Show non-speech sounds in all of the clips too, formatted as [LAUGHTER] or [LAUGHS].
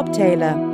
Rob Taylor.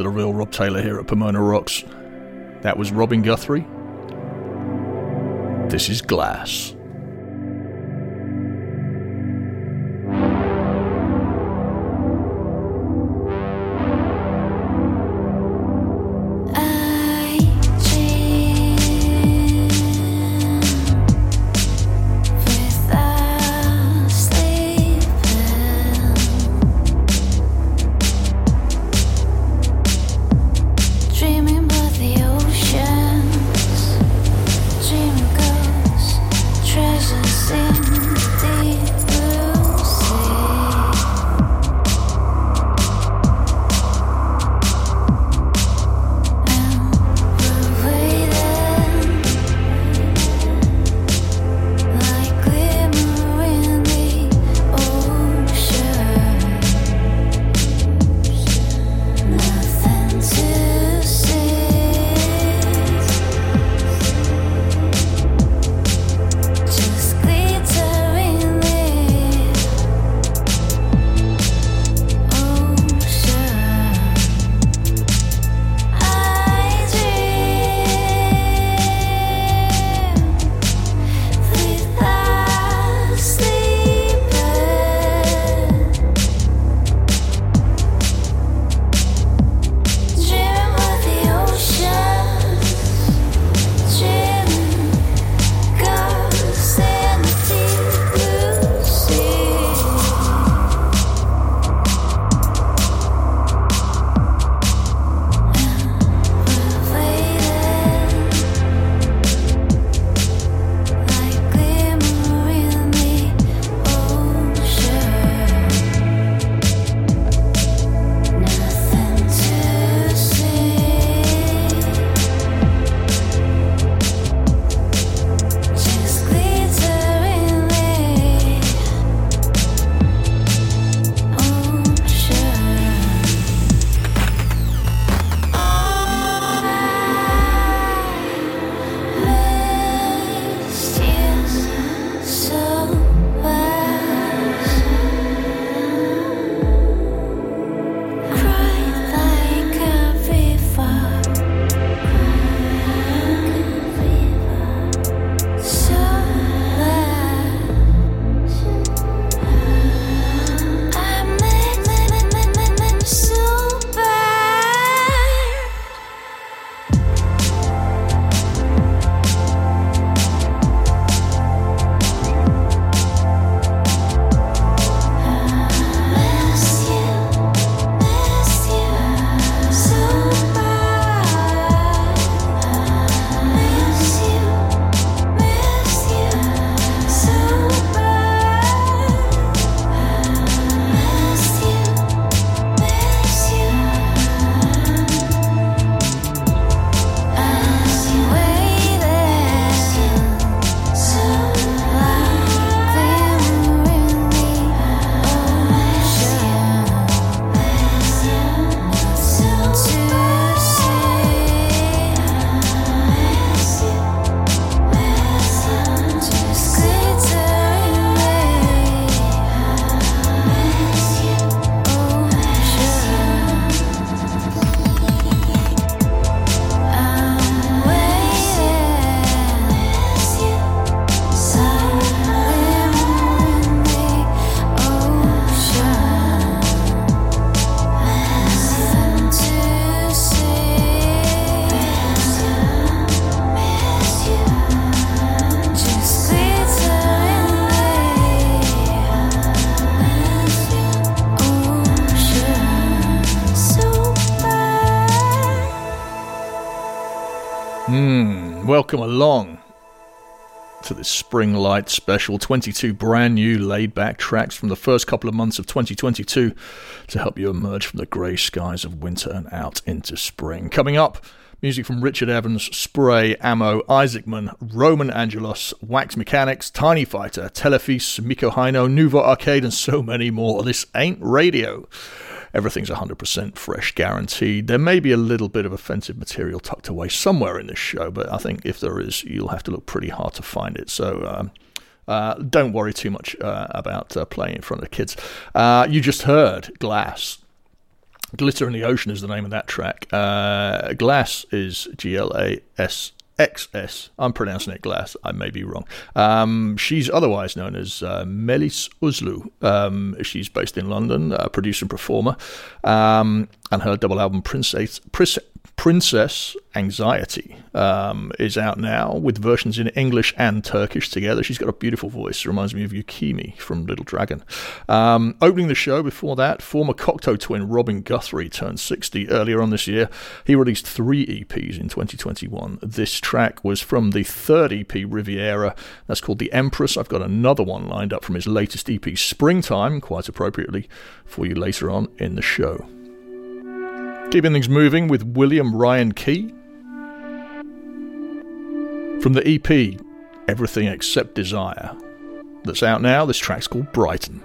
To the real Rob Taylor here at Pomona Rocks. That was Robin Guthrie. This is Glass. Spring Light special 22 brand new laid back tracks from the first couple of months of 2022 to help you emerge from the grey skies of winter and out into spring. Coming up, music from Richard Evans, Spray, Ammo, Isaacman, Roman Angelos, Wax Mechanics, Tiny Fighter, Telefis, Mikko Heino, Nouveau Arcade, and so many more. This ain't radio. Everything's 100% fresh, guaranteed. There may be a little bit of offensive material tucked away somewhere in this show, but I think if there is, you'll have to look pretty hard to find it. So, um, Uh, don't worry too much uh, about uh, playing in front of kids. Uh, you just heard Glass. Glitter in the Ocean is the name of that track. Uh, Glass is G L A S XS. I'm pronouncing it Glass. I may be wrong. Um, she's otherwise known as uh, Melis Uzlu. Um, she's based in London, a producer and performer. Um, and her double album, Princess, Anxiety um, is out now with versions in English and Turkish together. She's got a beautiful voice. Reminds me of Yukimi from Little Dragon. Um, opening the show before that, former Cocteau twin Robin Guthrie turned 60 earlier on this year. He released three EPs in 2021. This track was from the third EP, Riviera. That's called The Empress. I've got another one lined up from his latest EP, Springtime, quite appropriately, for you later on in the show. Keeping things moving with William Ryan Key. From the EP Everything Except Desire, that's out now, this track's called Brighton.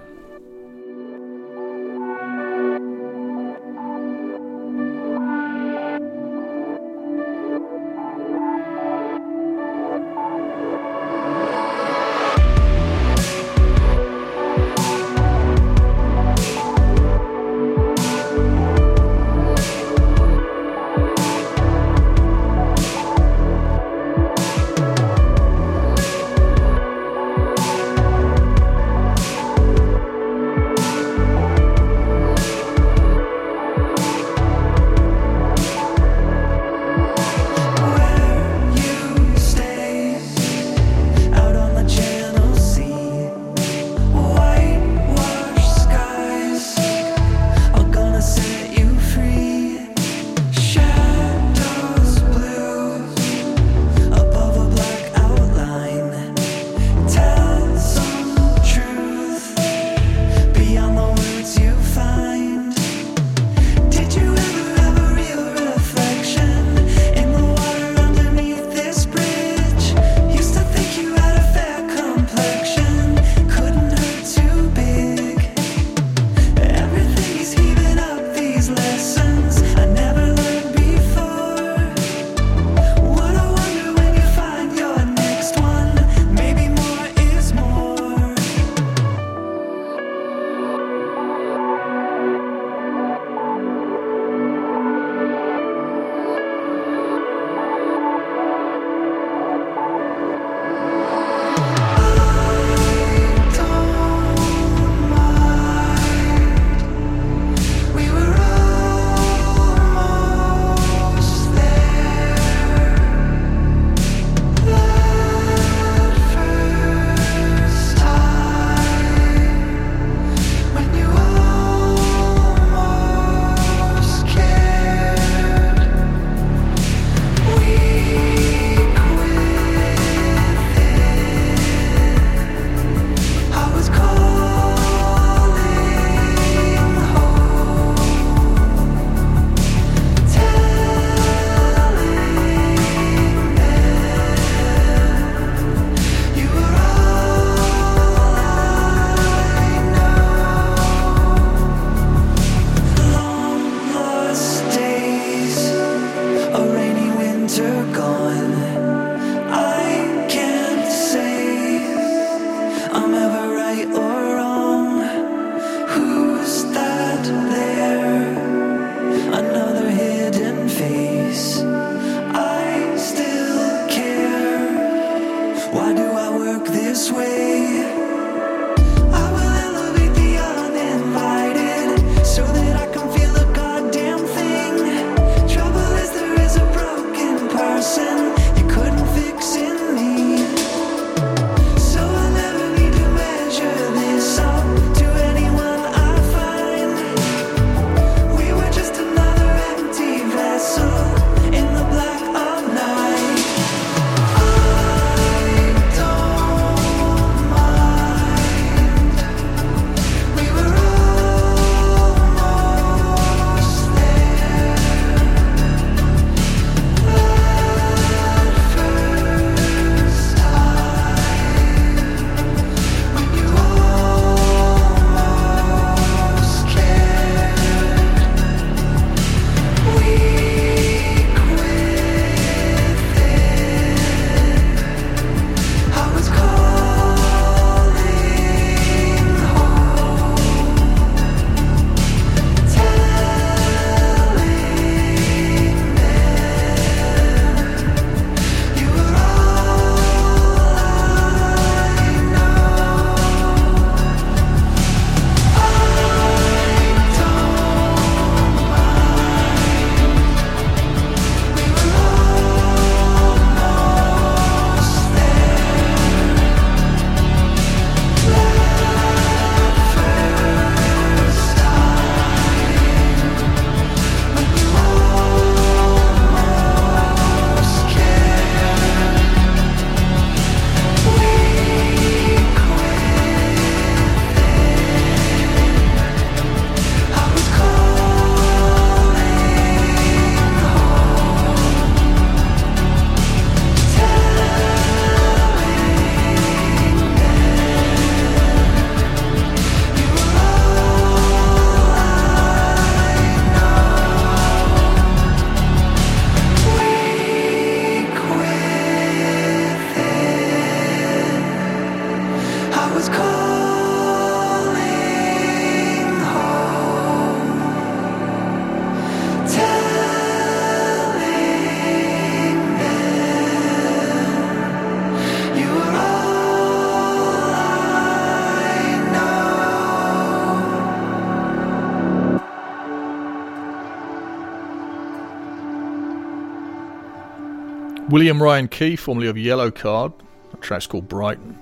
William Ryan Key, formerly of Yellowcard. The track's called Brighton.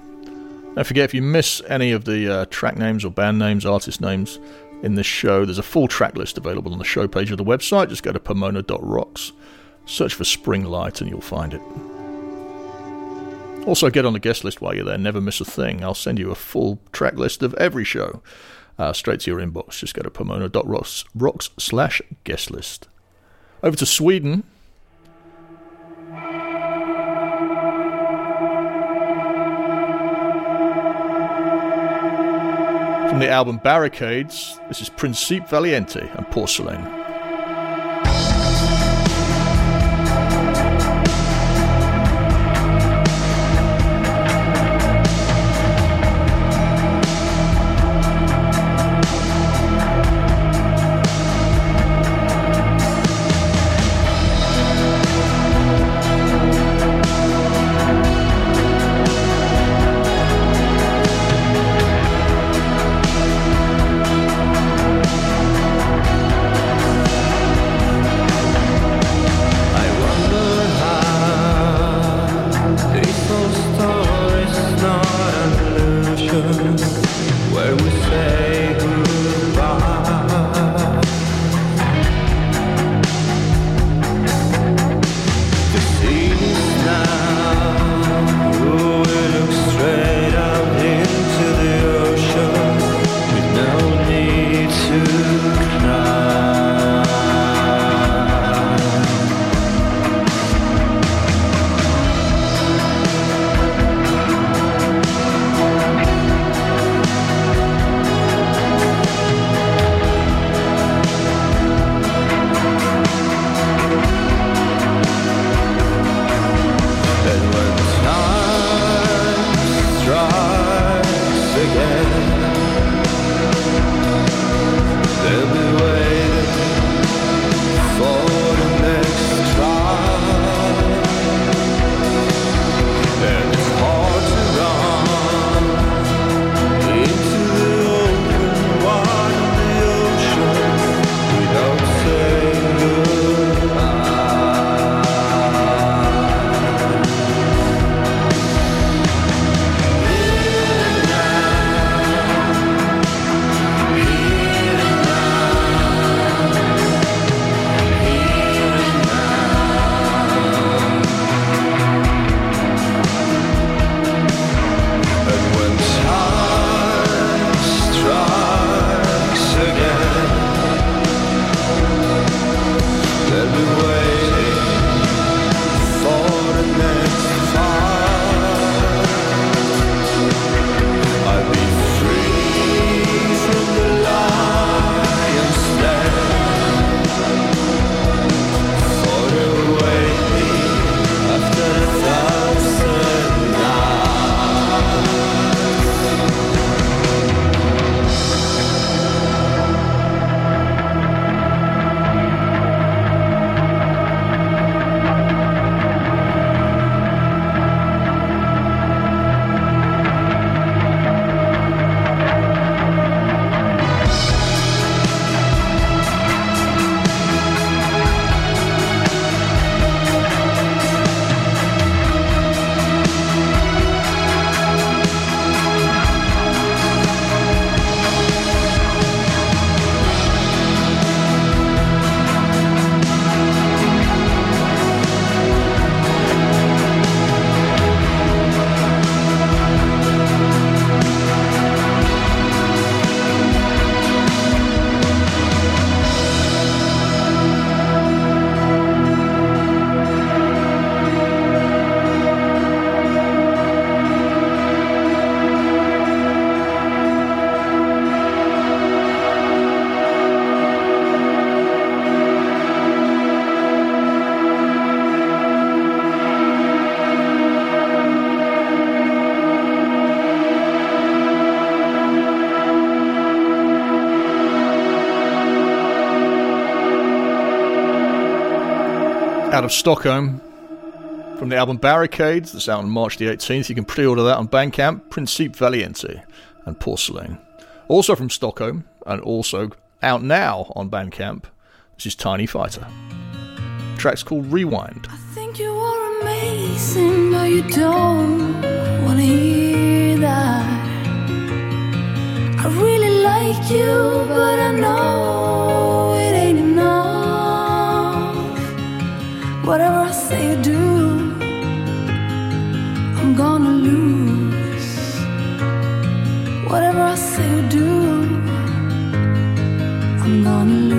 Don't forget, if you miss any of the uh, track names or band names, artist names in this show, there's a full track list available on the show page of the website. Just go to pomona.rocks, search for Spring Light, and you'll find it. Also, get on the guest list while you're there. Never miss a thing. I'll send you a full track list of every show uh, straight to your inbox. Just go to pomona.rocks slash guest list. Over to Sweden. From the album Barricades, this is Principe Valiente and Porcelain. Out of Stockholm from the album Barricades that's out on March the 18th. You can pre order that on Bandcamp, Principe Valiente and Porcelain. Also from Stockholm and also out now on Bandcamp. This is Tiny Fighter. The track's called Rewind. I think you are amazing. but you don't wanna hear that. I really like you, but I know Whatever I say or do, I'm gonna lose. Whatever I say or do, I'm gonna lose.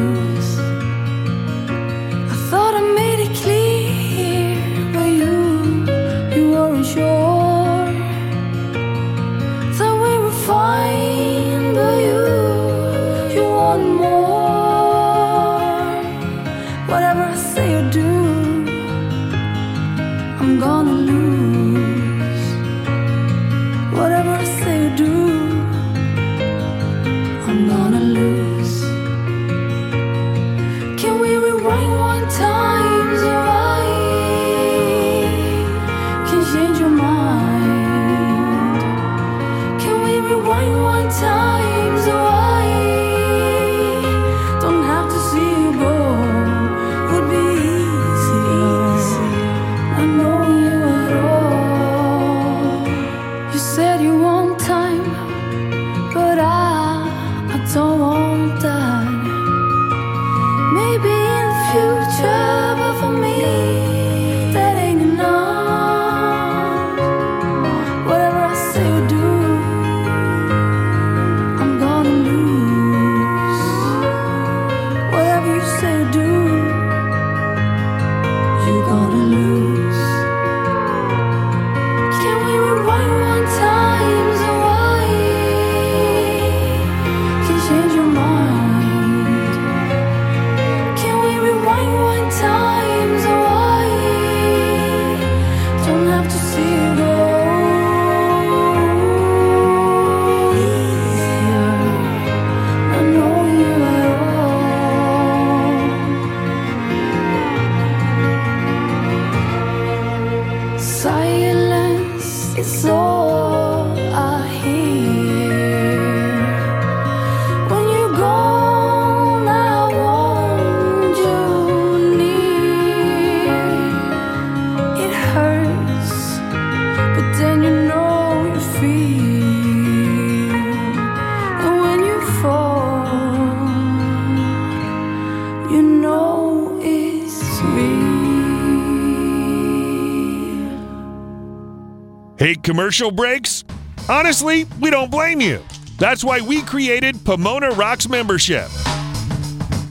Commercial breaks? Honestly, we don't blame you. That's why we created Pomona Rocks membership.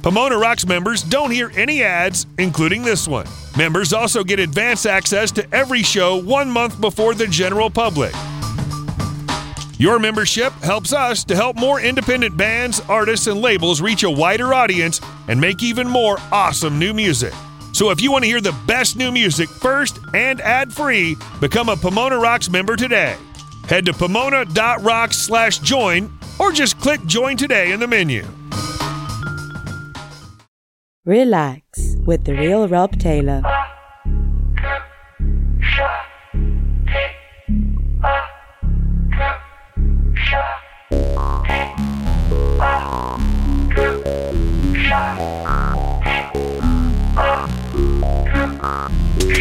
Pomona Rocks members don't hear any ads, including this one. Members also get advance access to every show one month before the general public. Your membership helps us to help more independent bands, artists, and labels reach a wider audience and make even more awesome new music. So if you want to hear the best new music first and ad-free, become a Pomona Rocks member today. Head to pomona.rocks slash join or just click join today in the menu. Relax with the real Rob Taylor.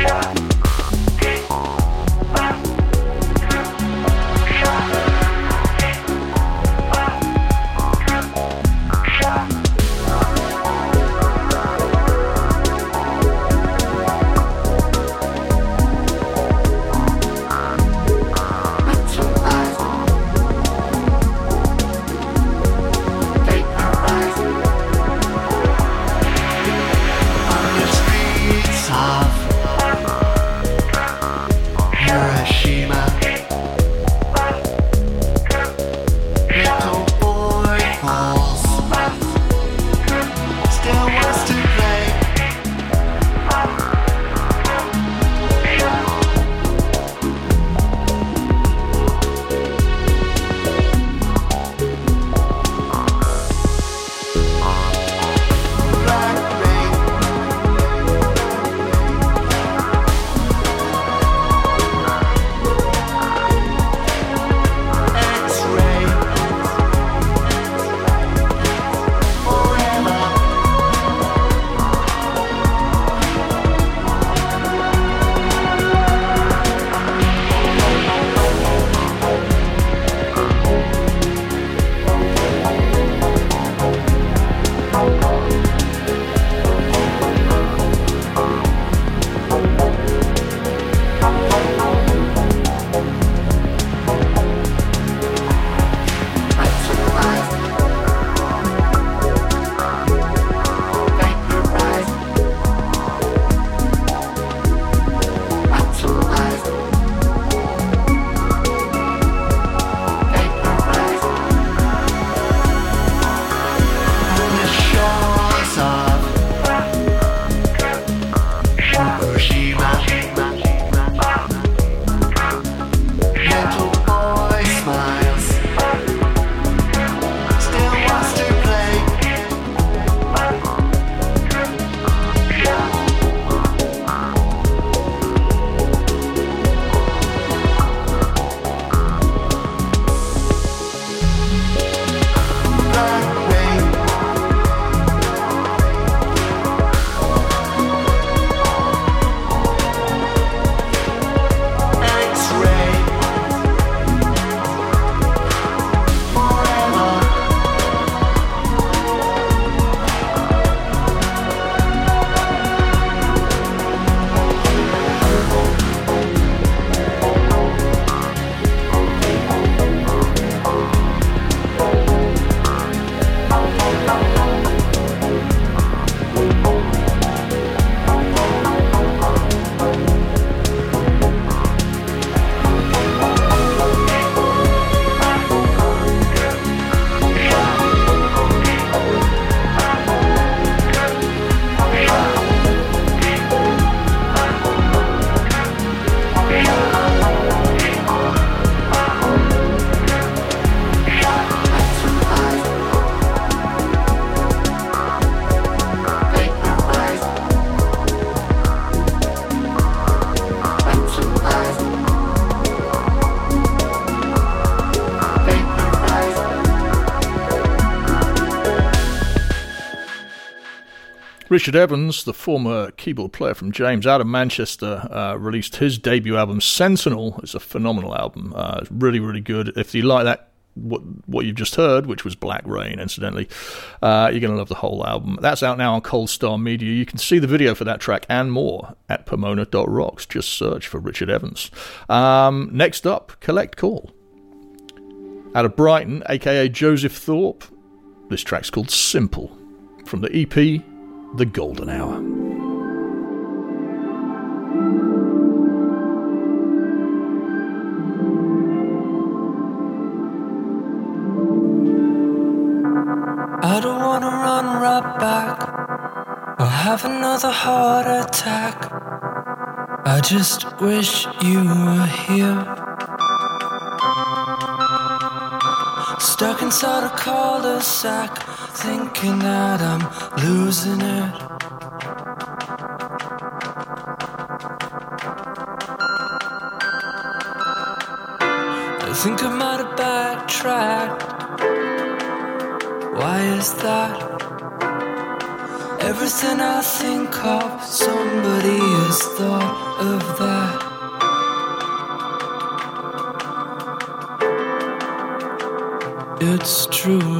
Yeah. Richard Evans, the former keyboard player from James out of Manchester, uh, released his debut album Sentinel. It's a phenomenal album, uh, really, really good. If you like that, what what you've just heard, which was Black Rain, incidentally, uh, you're going to love the whole album. That's out now on Cold Star Media. You can see the video for that track and more at Pomona.rocks. Just search for Richard Evans. Um, next up, Collect Call. Out of Brighton, aka Joseph Thorpe. This track's called Simple from the EP The Golden Hour. I don't wanna run right back or have another heart attack. I just wish you were here. Stuck inside a cul-de-sac, thinking that I'm losing it. I think I might have backtracked. Why is that? Everything I think of, somebody has thought of that. It's true,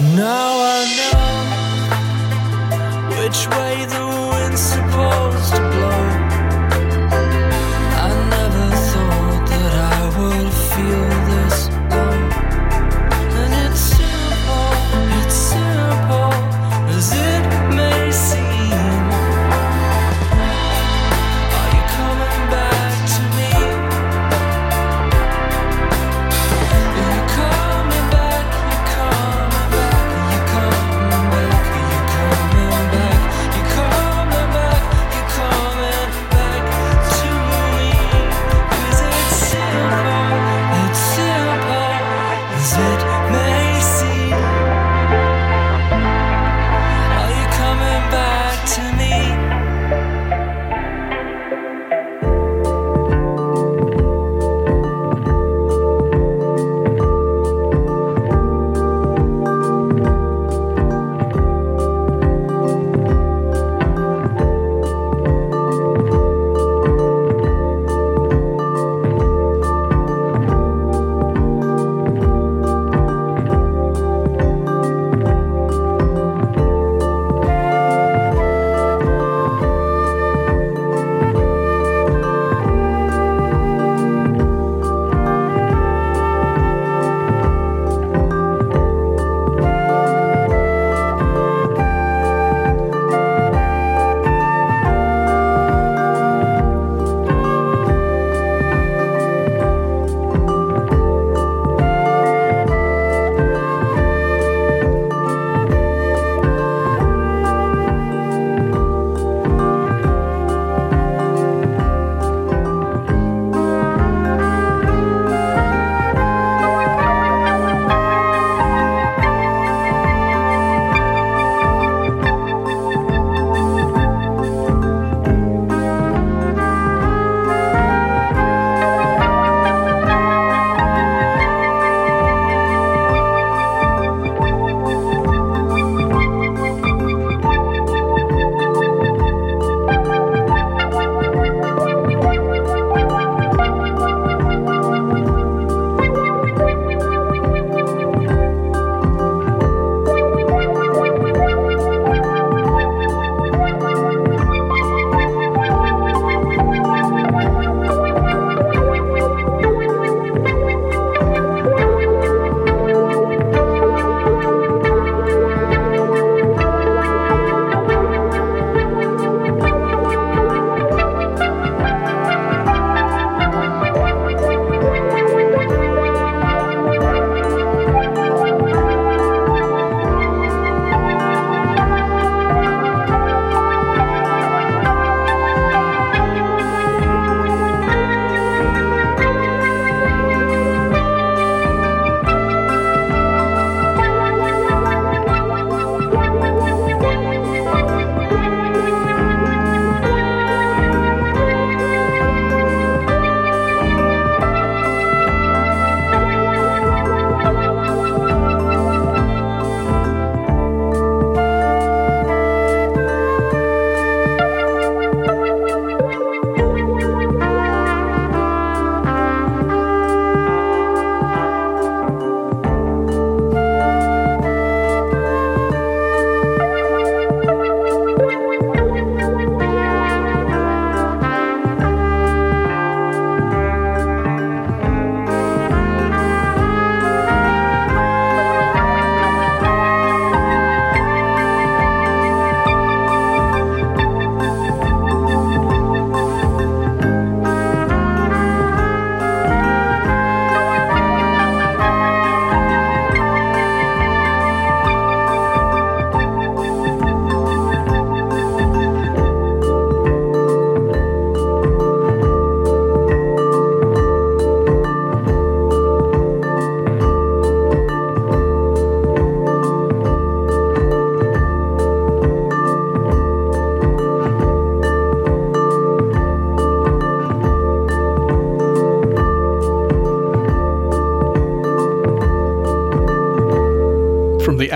Now I know which way the wind's supposed to blow.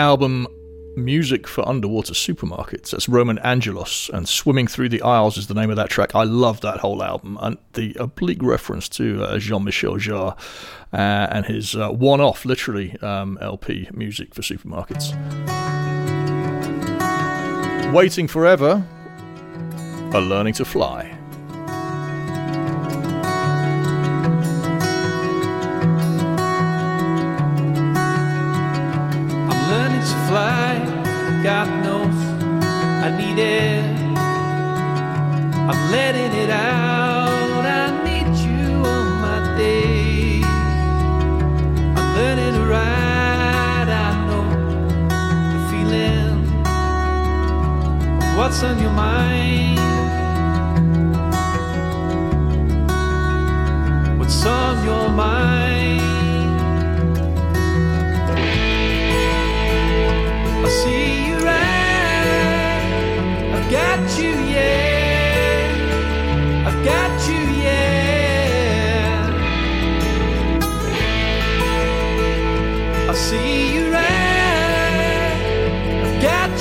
Album Music for Underwater Supermarkets, that's Roman Angelos, and Swimming Through the Aisles is the name of that track. I love that whole album, and the oblique reference to uh, Jean Michel Jarre uh, and his uh, one off, literally, um, LP Music for Supermarkets. Waiting Forever, are learning to fly.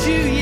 I've you,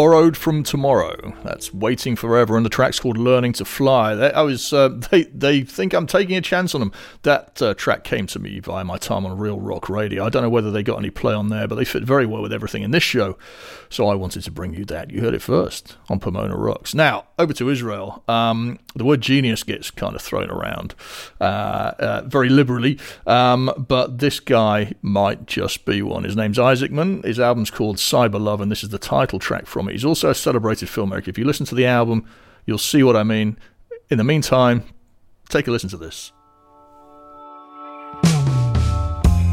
Borrowed from Tomorrow. That's Waiting Forever, and the track's called Learning to Fly. They, I was, uh, they, they think I'm taking a chance on them. That uh, track came to me via my time on Real Rock Radio. I don't know whether they got any play on there, but they fit very well with everything in this show. So I wanted to bring you that. You heard it first on Pomona Rocks. Now, over to Israel. Um, the word genius gets kind of thrown around uh, uh, very liberally, um, but this guy might just be one. His name's Isaacman. His album's called Cyber Love, and this is the title track from. He's also a celebrated filmmaker. If you listen to the album, you'll see what I mean. In the meantime, take a listen to this.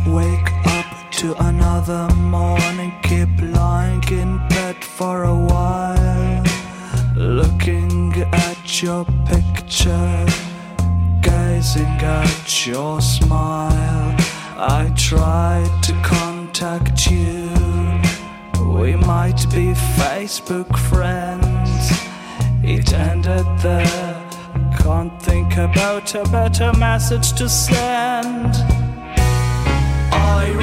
Wake up to another morning, keep lying in bed for a while. Looking at your picture, gazing at your smile. I tried to contact you. We might be Facebook friends. It ended there. Can't think about a better message to send. I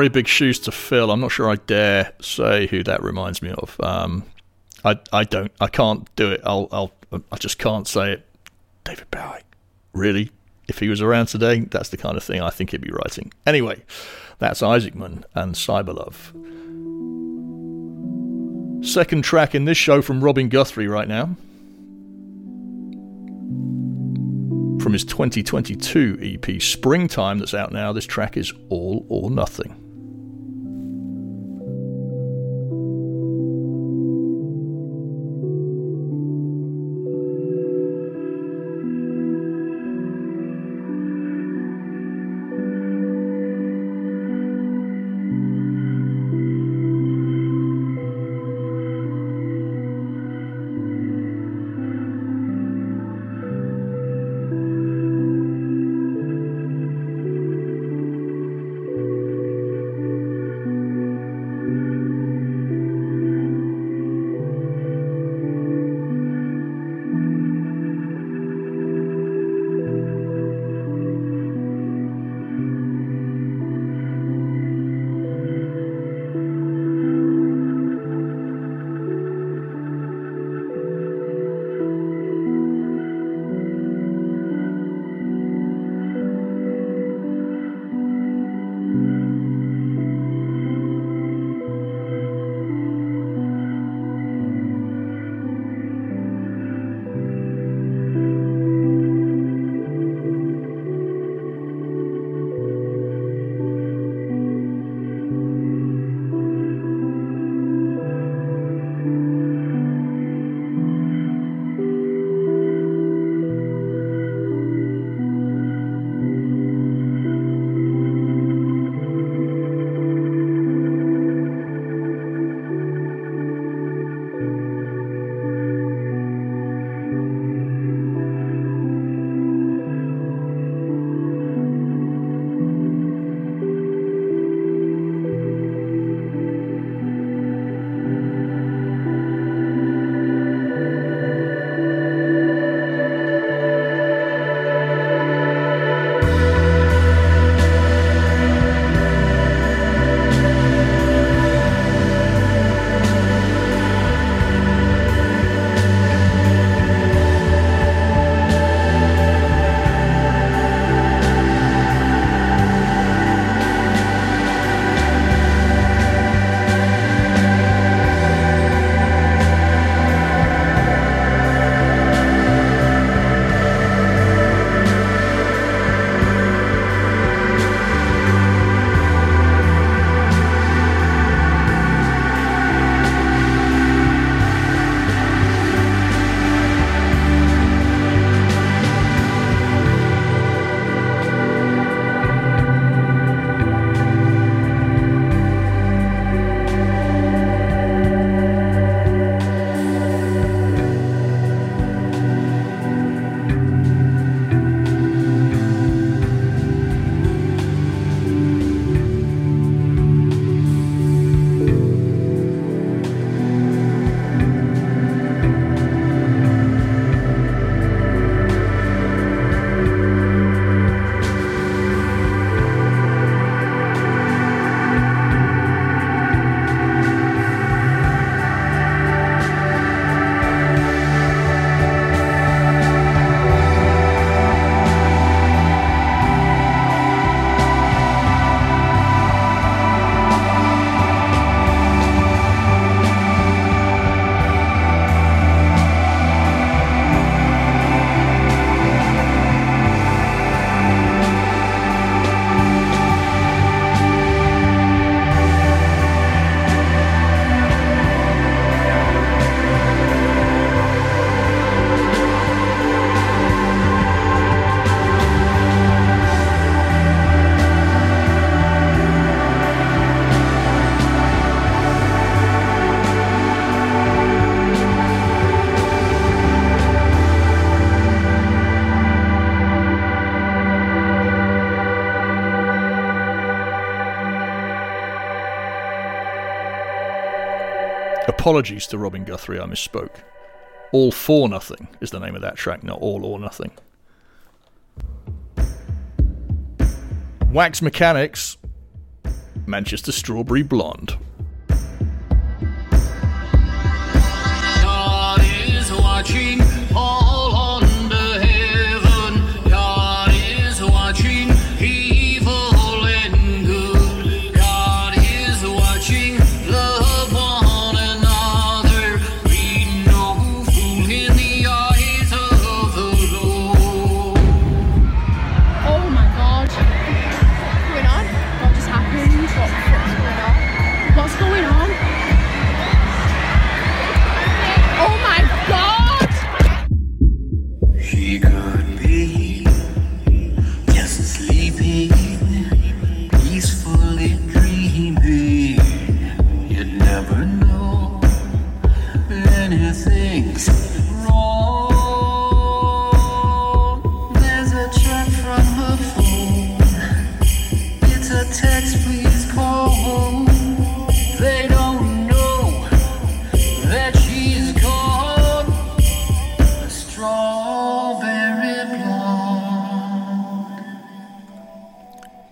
very big shoes to fill. I'm not sure I dare say who that reminds me of. Um, I I don't I can't do it. I'll I'll I just can't say it. David Bowie, really? If he was around today, that's the kind of thing I think he'd be writing. Anyway, that's Isaacman and Cyberlove. Second track in this show from Robin Guthrie right now. From his 2022 EP Springtime that's out now, this track is All or Nothing. Apologies to Robin Guthrie, I misspoke. All for Nothing is the name of that track, not All or Nothing. Wax Mechanics, Manchester Strawberry Blonde. Watching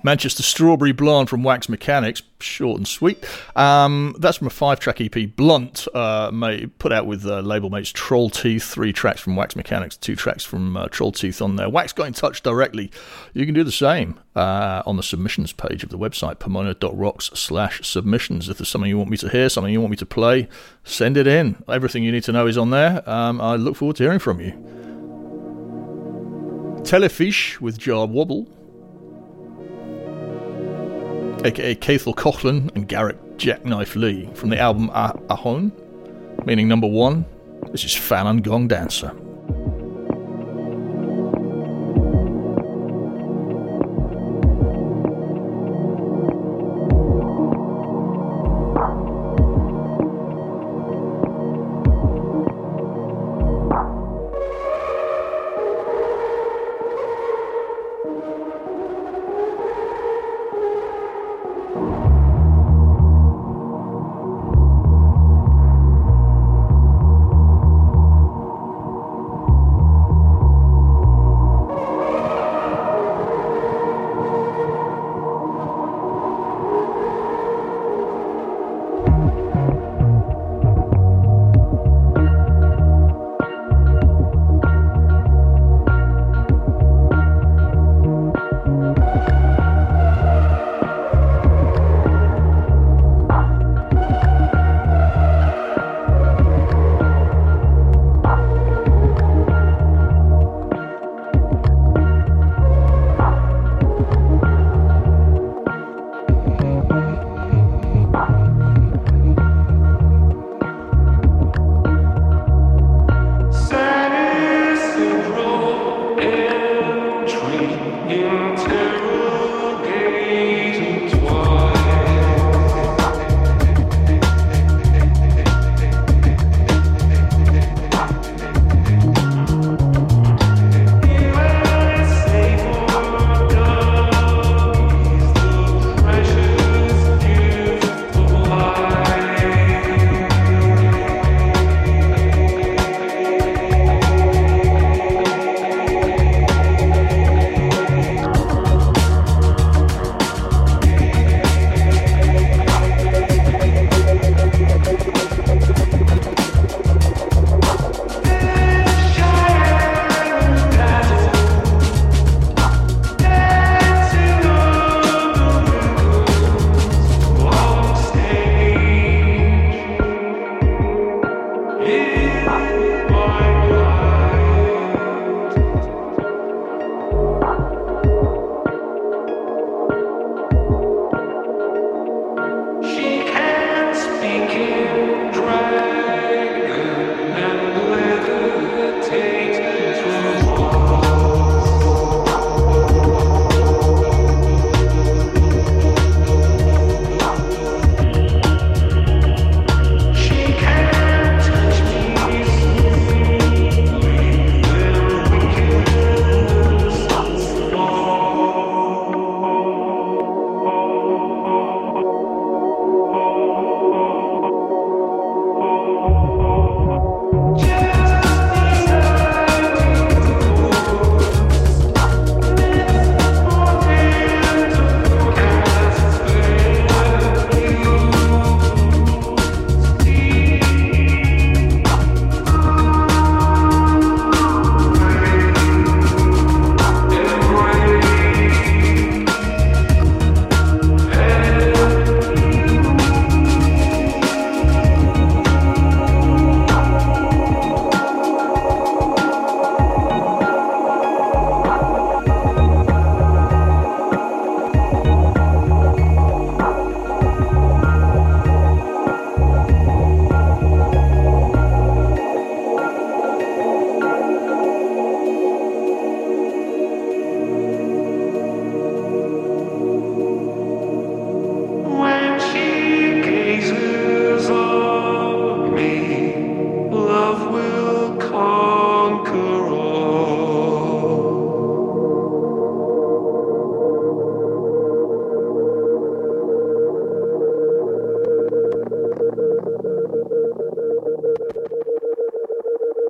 Manchester Strawberry Blonde from Wax Mechanics, short and sweet. Um, that's from a five-track EP, Blunt, uh, made, put out with uh, label mates Troll Teeth. Three tracks from Wax Mechanics, two tracks from uh, Troll Teeth on there. Wax got in touch directly. You can do the same uh, on the submissions page of the website, pomona.rocks slash submissions. If there's something you want me to hear, something you want me to play, send it in. Everything you need to know is on there. Um, I look forward to hearing from you. Telefís with Jah Wobble aka Cathal Coughlan and Garret Jacknife Lee, from the album Ah- Ahon, meaning number one. This is Falun Gong Dancer.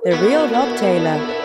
The Real Rob Taylor.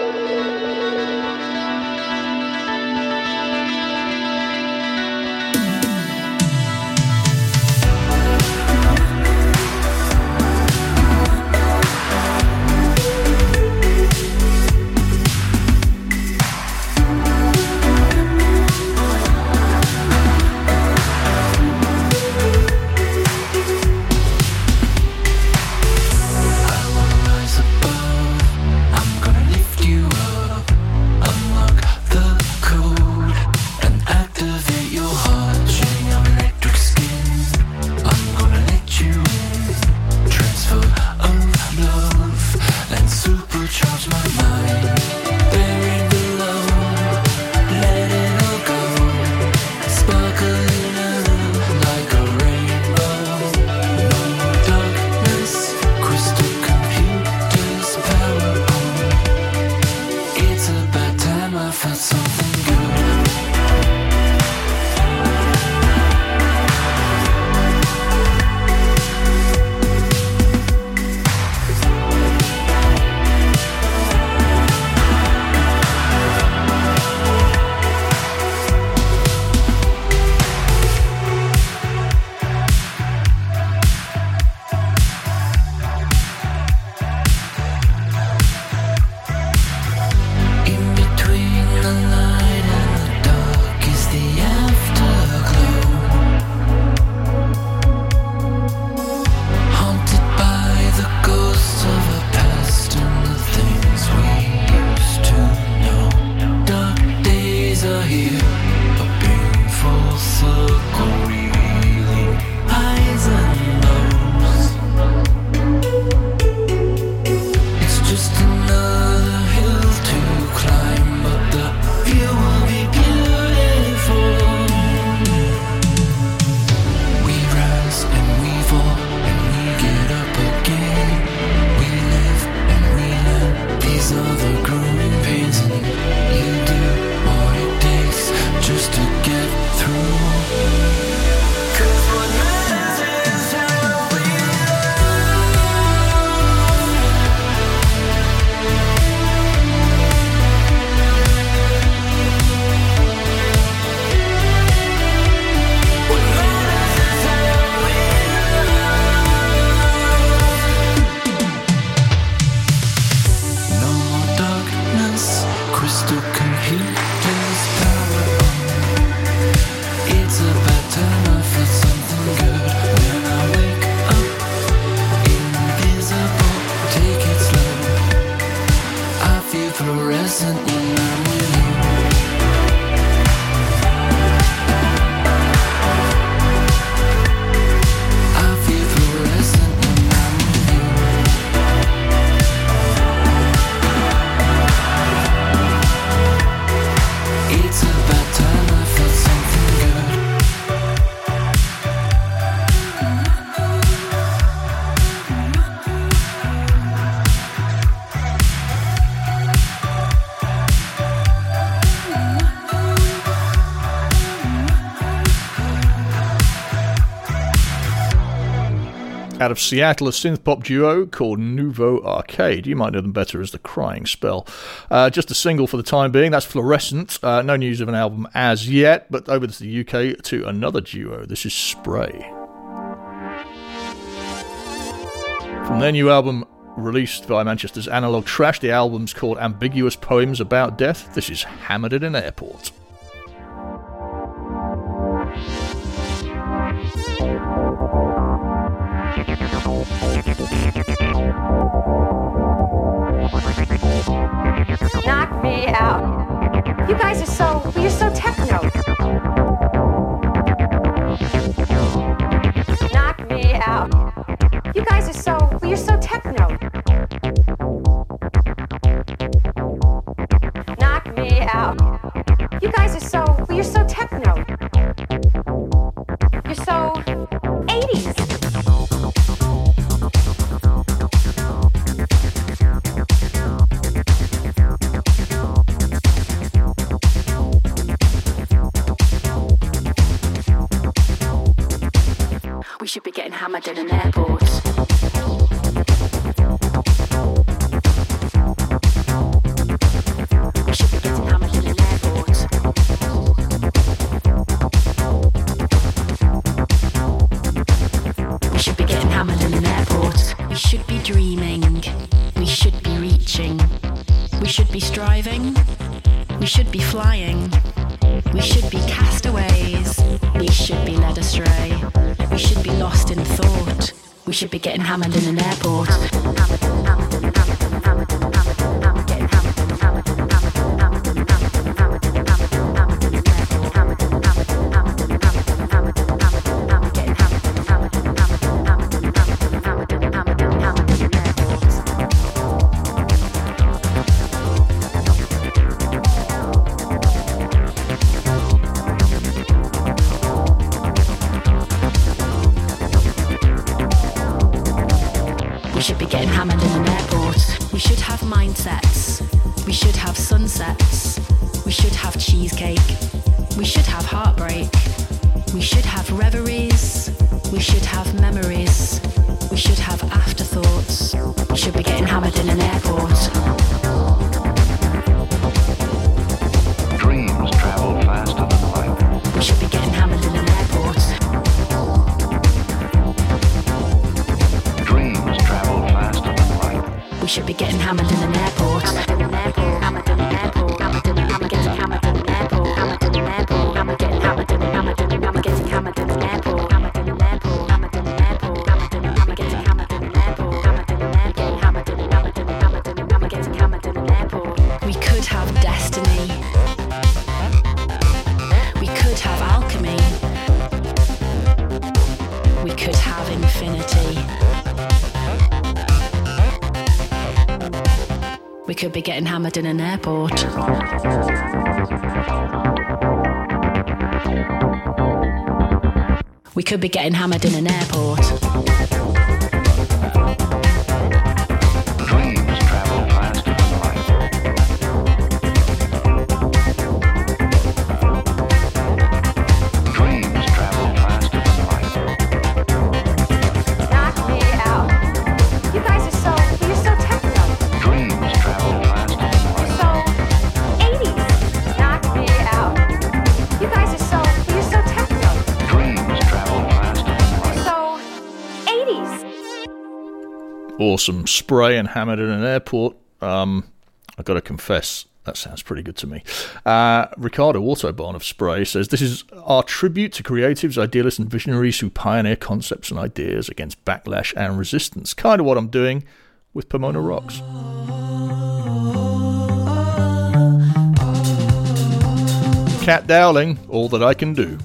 out of Seattle, a synth pop duo called Nouveau Arcade. You might know them better as The Crying Spell. Uh, just a single for the time being, that's Fluorescent. Uh, no news of an album as yet, but over to the UK to another duo. This is Spray. From their new album, released by Manchester's Analog Trash, the album's called Ambiguous Poems About Death. This is Hammered at an Airport. Knock me out. You guys are so, you're so techno. an apple. Should should be getting hammered in an airport. We should have mindsets. We should have sunsets. We should have cheesecake. We should have heartbreak. We should have reveries. We should have memories. We should have afterthoughts. We should be getting hammered in an airport. We should be in an airport. Be getting hammered in an airport. We could be getting hammered in an airport. Awesome. Spray and hammered in an airport. Um, i got to confess, that sounds pretty good to me. Uh, Ricardo Autobahn of Spray says this is our tribute to creatives, idealists, and visionaries who pioneer concepts and ideas against backlash and resistance. Kind of what I'm doing with Pomona Rocks. Cat Dowling, all that I can do.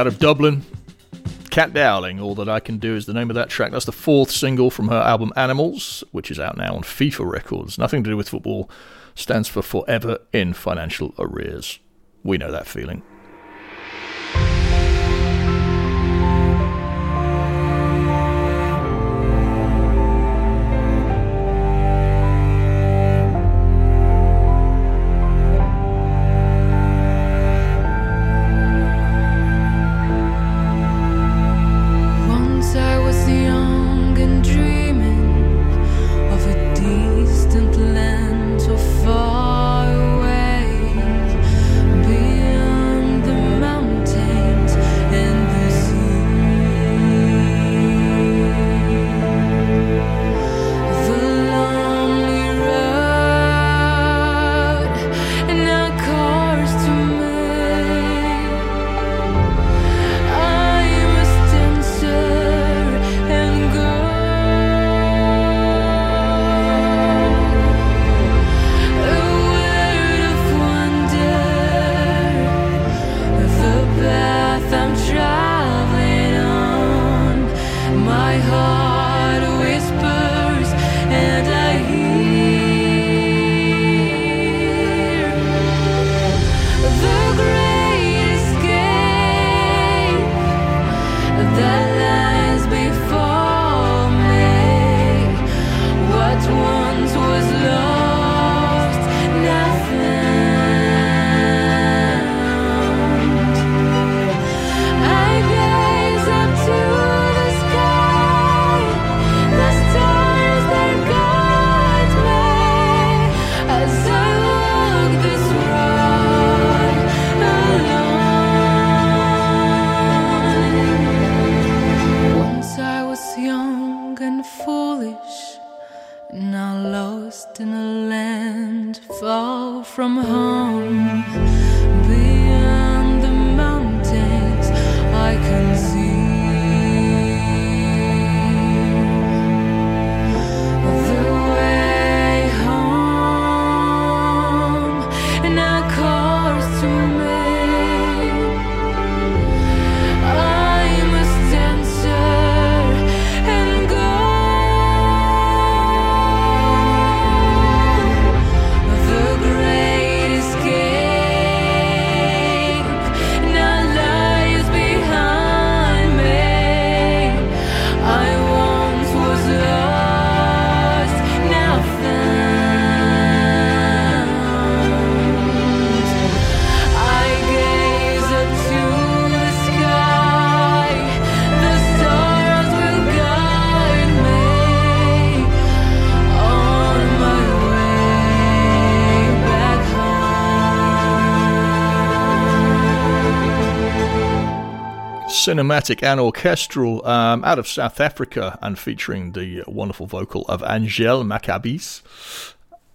Out of Dublin, Cat Dowling, All That I Can Do is the name of that track. That's the fourth single from her album Animals, which is out now on FIFA Records. Nothing to do with football, stands for Forever in Financial Arrears. We know that feeling. Cinematic and orchestral um, out of South Africa and featuring the wonderful vocal of Angel Maccabis.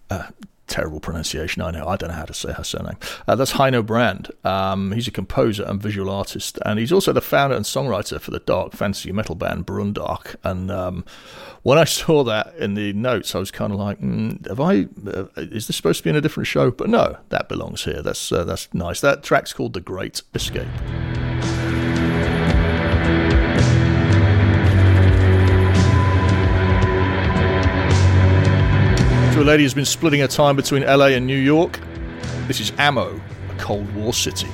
Uh, terrible pronunciation, I know. I don't know how to say her surname. Uh, that's Heino Brand. Um, he's a composer and visual artist, and he's also the founder and songwriter for the dark fantasy metal band Brundark. And um, when I saw that in the notes, I was kind of like, mm, "Have I? Uh, is this supposed to be in a different show?" But no, that belongs here. That's uh, that's nice. That track's called "The Great Escape." To a lady who's been splitting her time between LA and New York, this is Ammo, a Cold War city.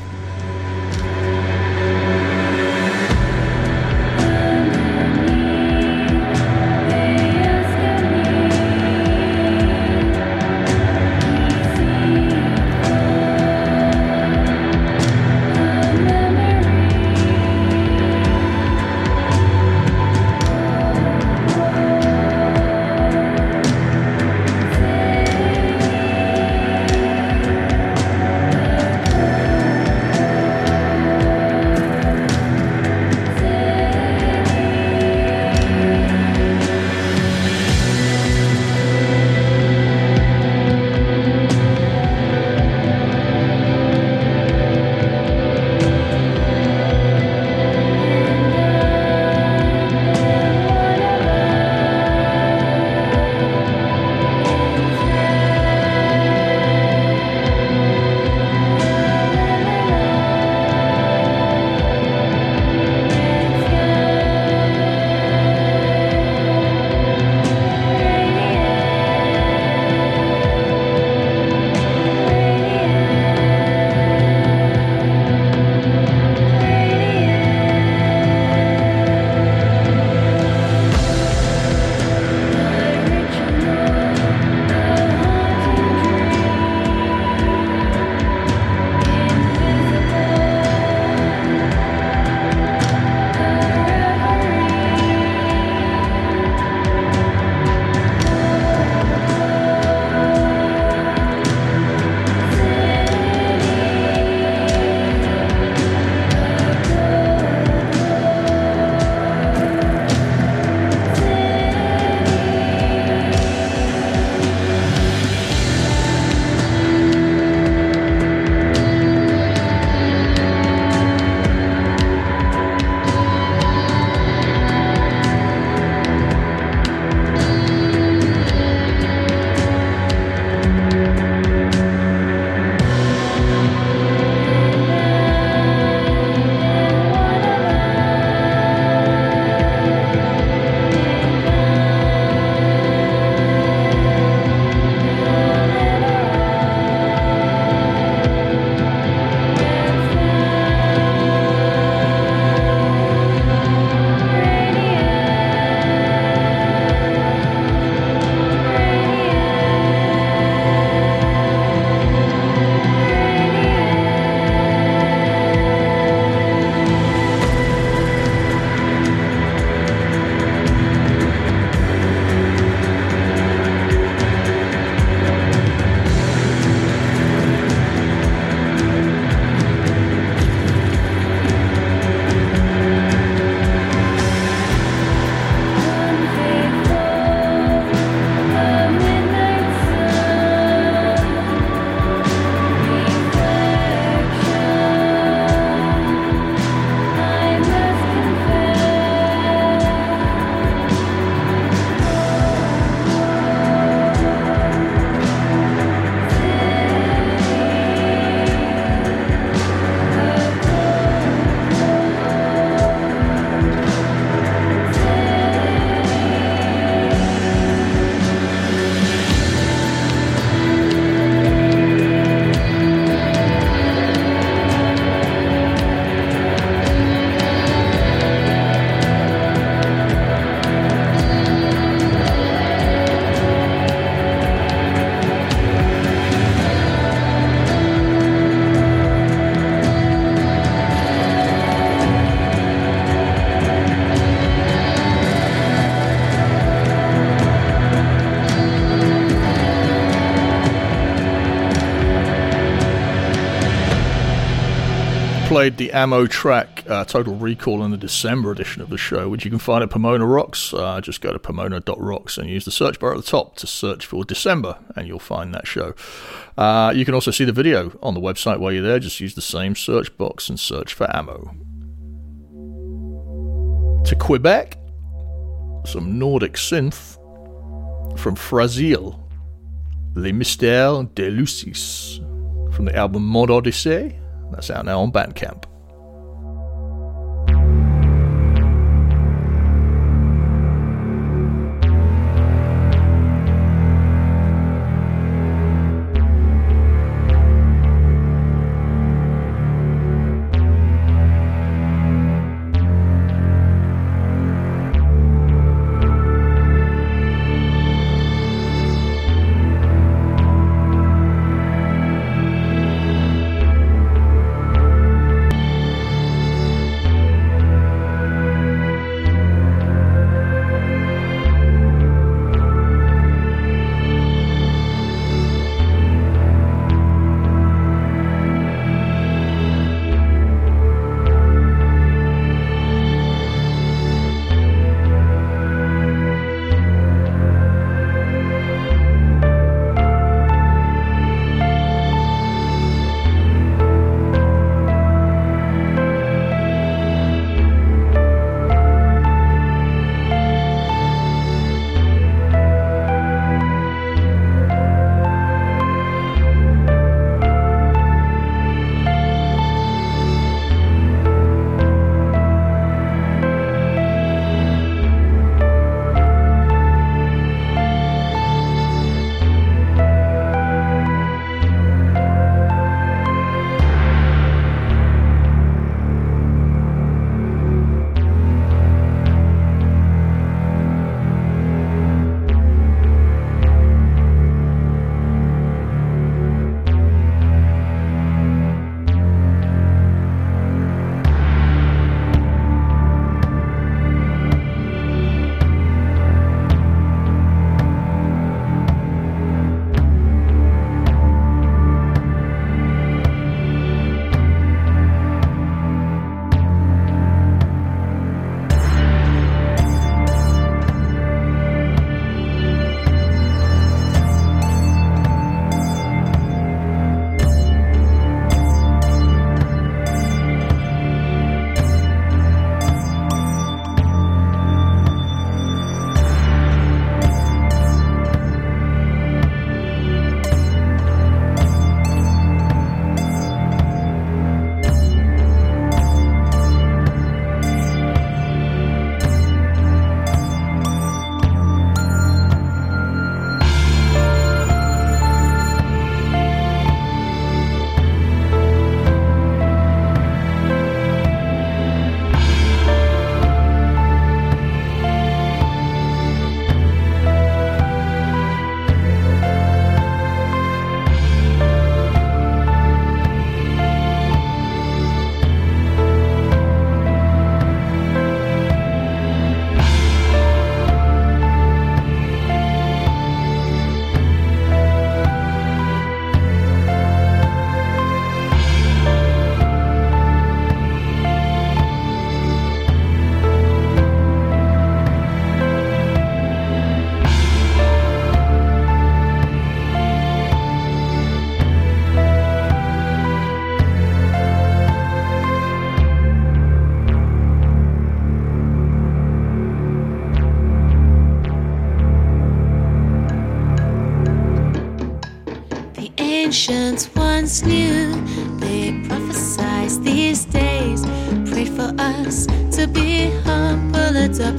Played the ammo track uh, Total Recall in the December edition of the show, which you can find at Pomona Rocks. Uh, just go to pomona.rocks and use the search bar at the top to search for December, and you'll find that show. Uh, you can also see the video on the website while you're there. Just use the same search box and search for ammo. To Quebec, some Nordic synth from Frasil, Les Mystères de Lucis, from the album Mod Odyssey. That's out now on Bandcamp.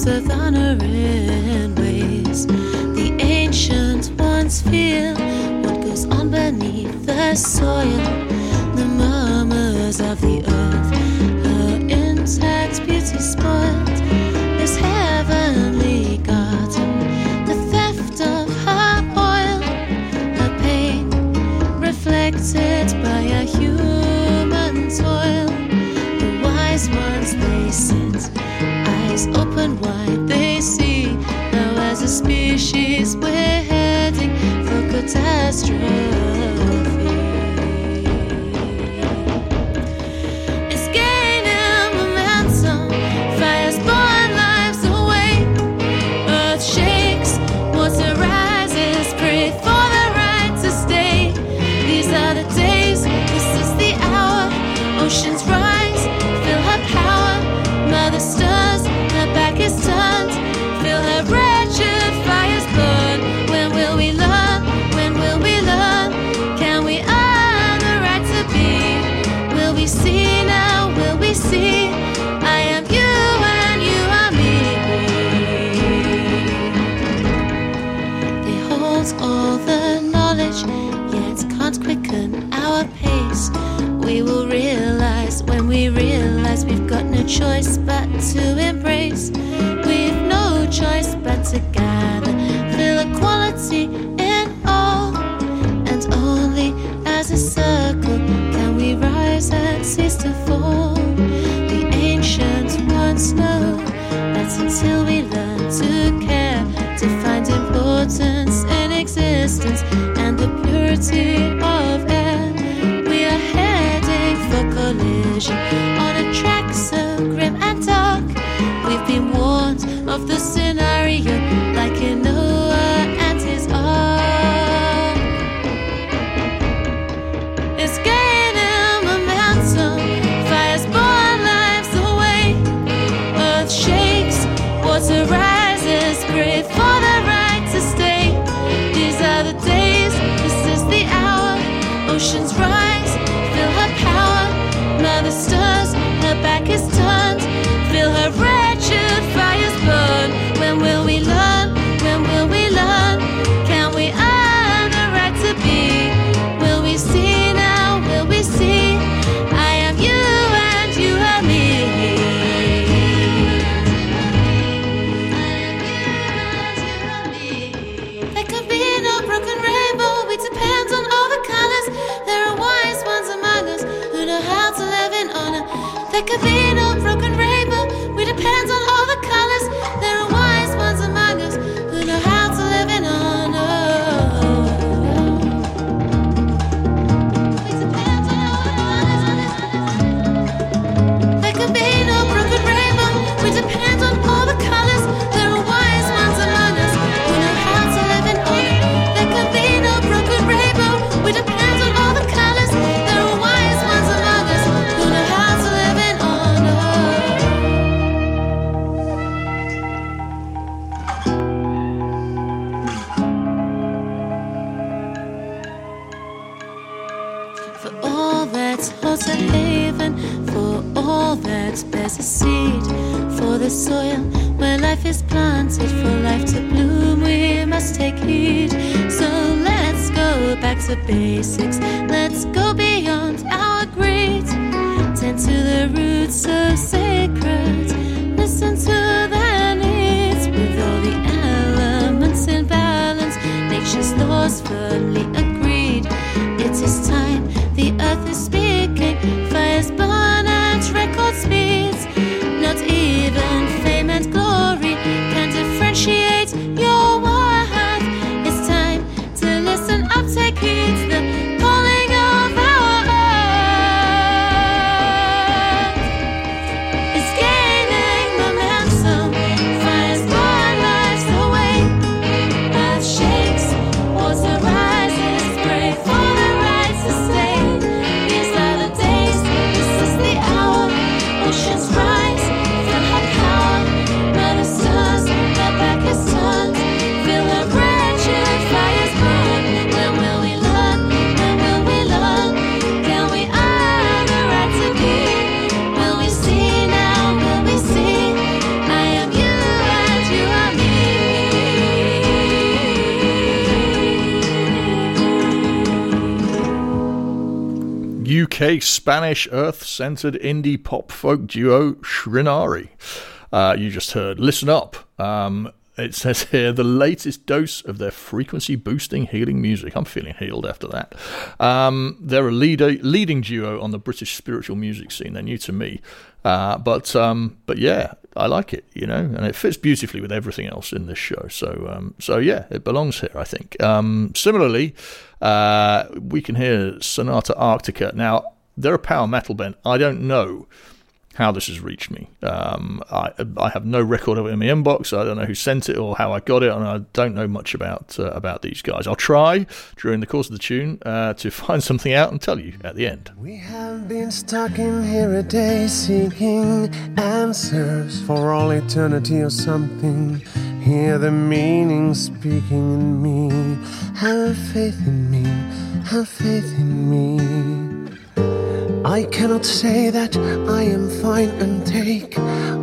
Adopt with honoring ways. The ancient ones feel what goes on beneath the soil. Spanish Earth centered indie pop folk duo Shrinari. Uh, you just heard Listen Up. Um, it says here the latest dose of their frequency boosting healing music. I'm feeling healed after that. Um, they're a leader, leading duo on the British spiritual music scene. They're new to me. Uh, but um, but yeah, I like it, you know, and it fits beautifully with everything else in this show. So um, so yeah, it belongs here, I think. Um, similarly, uh, we can hear Sonata Arctica. Now they're a power metal band. I don't know how this has reached me. Um, I I have no record of it in my inbox. I don't know who sent it or how I got it, and I don't know much about uh, about these guys. I'll try during the course of the tune uh, to [LAUGHS] find something out and tell you at the end. We have been stuck in here a day seeking answers for all eternity or something. Hear the meaning speaking in me. Have faith in me, have faith in me. I cannot say that I am fine and take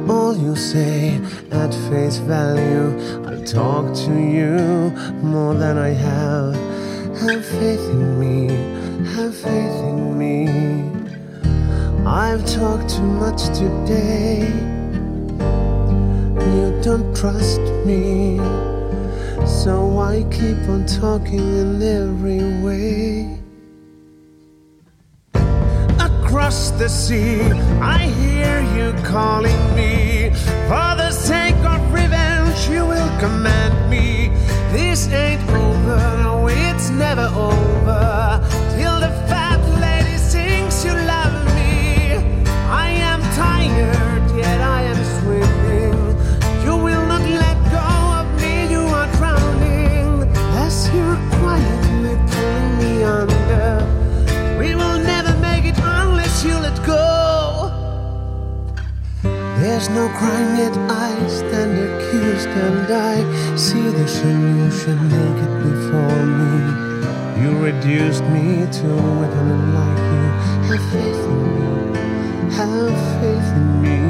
all you say at face value. I talk to you more than I have. Have faith in me, have faith in me. I've talked too much today. You don't trust me, so I keep on talking in every way. Across the sea, I hear you calling me. For the sake of revenge, you will command me. This ain't over, no, it's never over. Till the fat There's no crime yet I stand accused and I see the solution naked before me. You reduced me to a weapon like you. Have faith in me, have faith in me.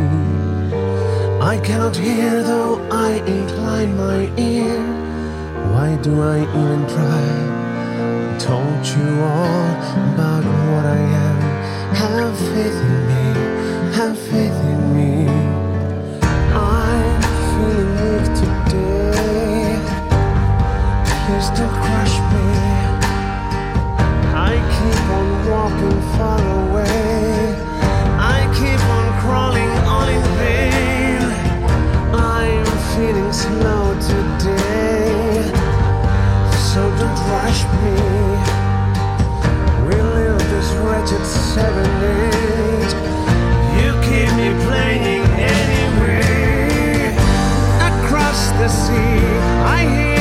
I cannot hear though I incline my ear. Why do I even try? told you all about what I am. Have faith in me, have faith in me. crush me. I keep on walking far away. I keep on crawling on in vain. I am feeling slow today. So don't rush me. We live this wretched seven days. You keep me playing anyway. Across the sea, I hear.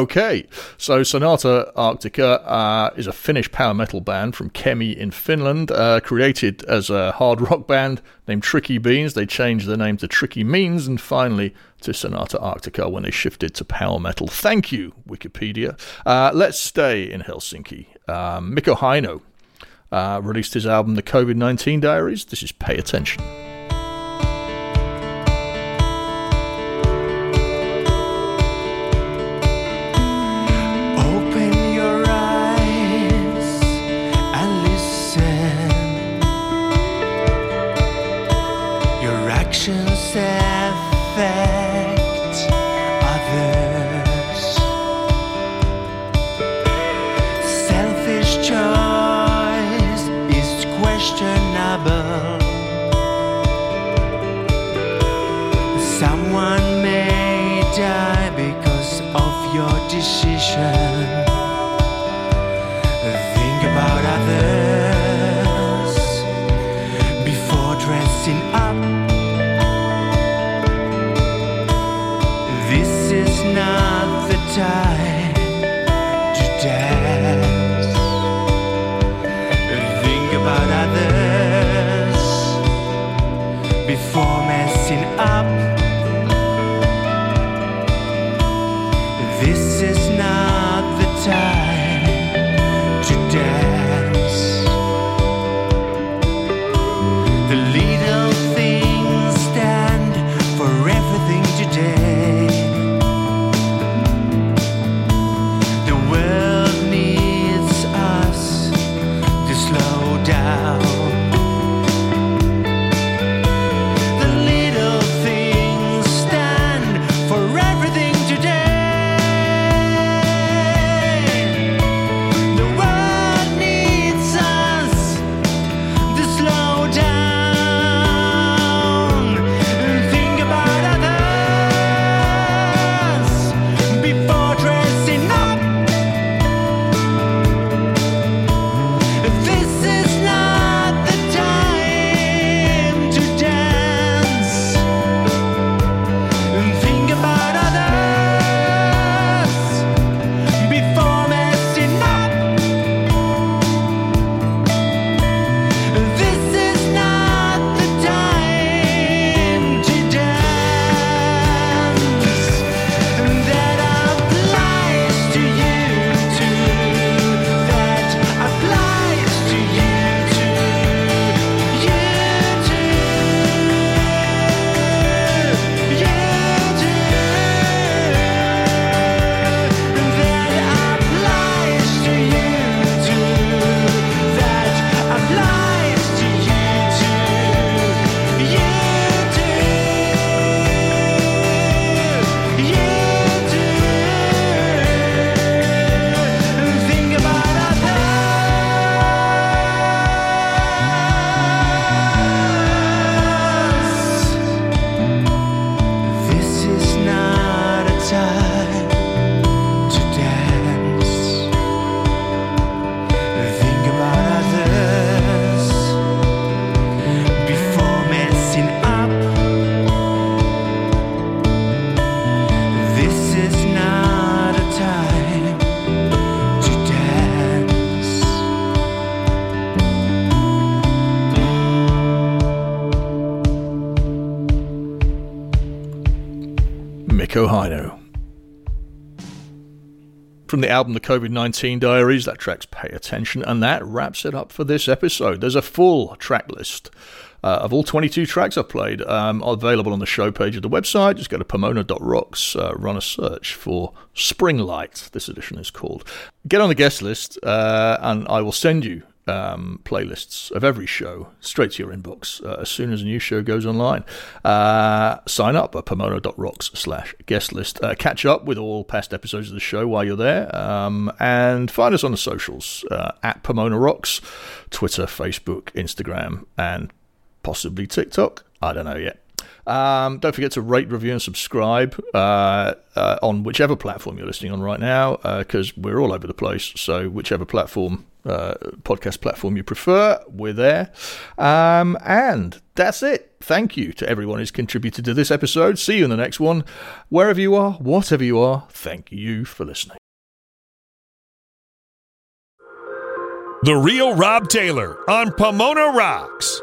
Okay, so Sonata Arctica uh, is a Finnish power metal band from Kemi in Finland, uh, created as a hard rock band named Tricky Beans. They changed their name to Tricky Means and finally to Sonata Arctica when they shifted to power metal. Thank you, Wikipedia. Uh, let's stay in Helsinki. Um, Mikko Haino uh, released his album The COVID 19 Diaries. This is Pay Attention. Album The COVID 19 Diaries, that track's Pay Attention, and that wraps it up for this episode. There's a full track list uh, of all 22 tracks I've played um, available on the show page of the website. Just go to pomona.rocks, uh, run a search for Spring Light, this edition is called. Get on the guest list, uh, and I will send you um, playlists of every show straight to your inbox uh, as soon as a new show goes online. Uh, sign up at pomona.rocks slash guest list. Uh, catch up with all past episodes of the show while you're there. Um, and find us on the socials uh, at Pomona Rocks, Twitter, Facebook, Instagram, and possibly TikTok. I don't know yet. Um, don't forget to rate, review, and subscribe uh, uh, on whichever platform you're listening on right now, because we're all over the place. So, whichever platform, uh, podcast platform you prefer, we're there. Um, and that's it. Thank you to everyone who's contributed to this episode. See you in the next one. Wherever you are, whatever you are, thank you for listening. The Real Rob Taylor on Pomona Rocks.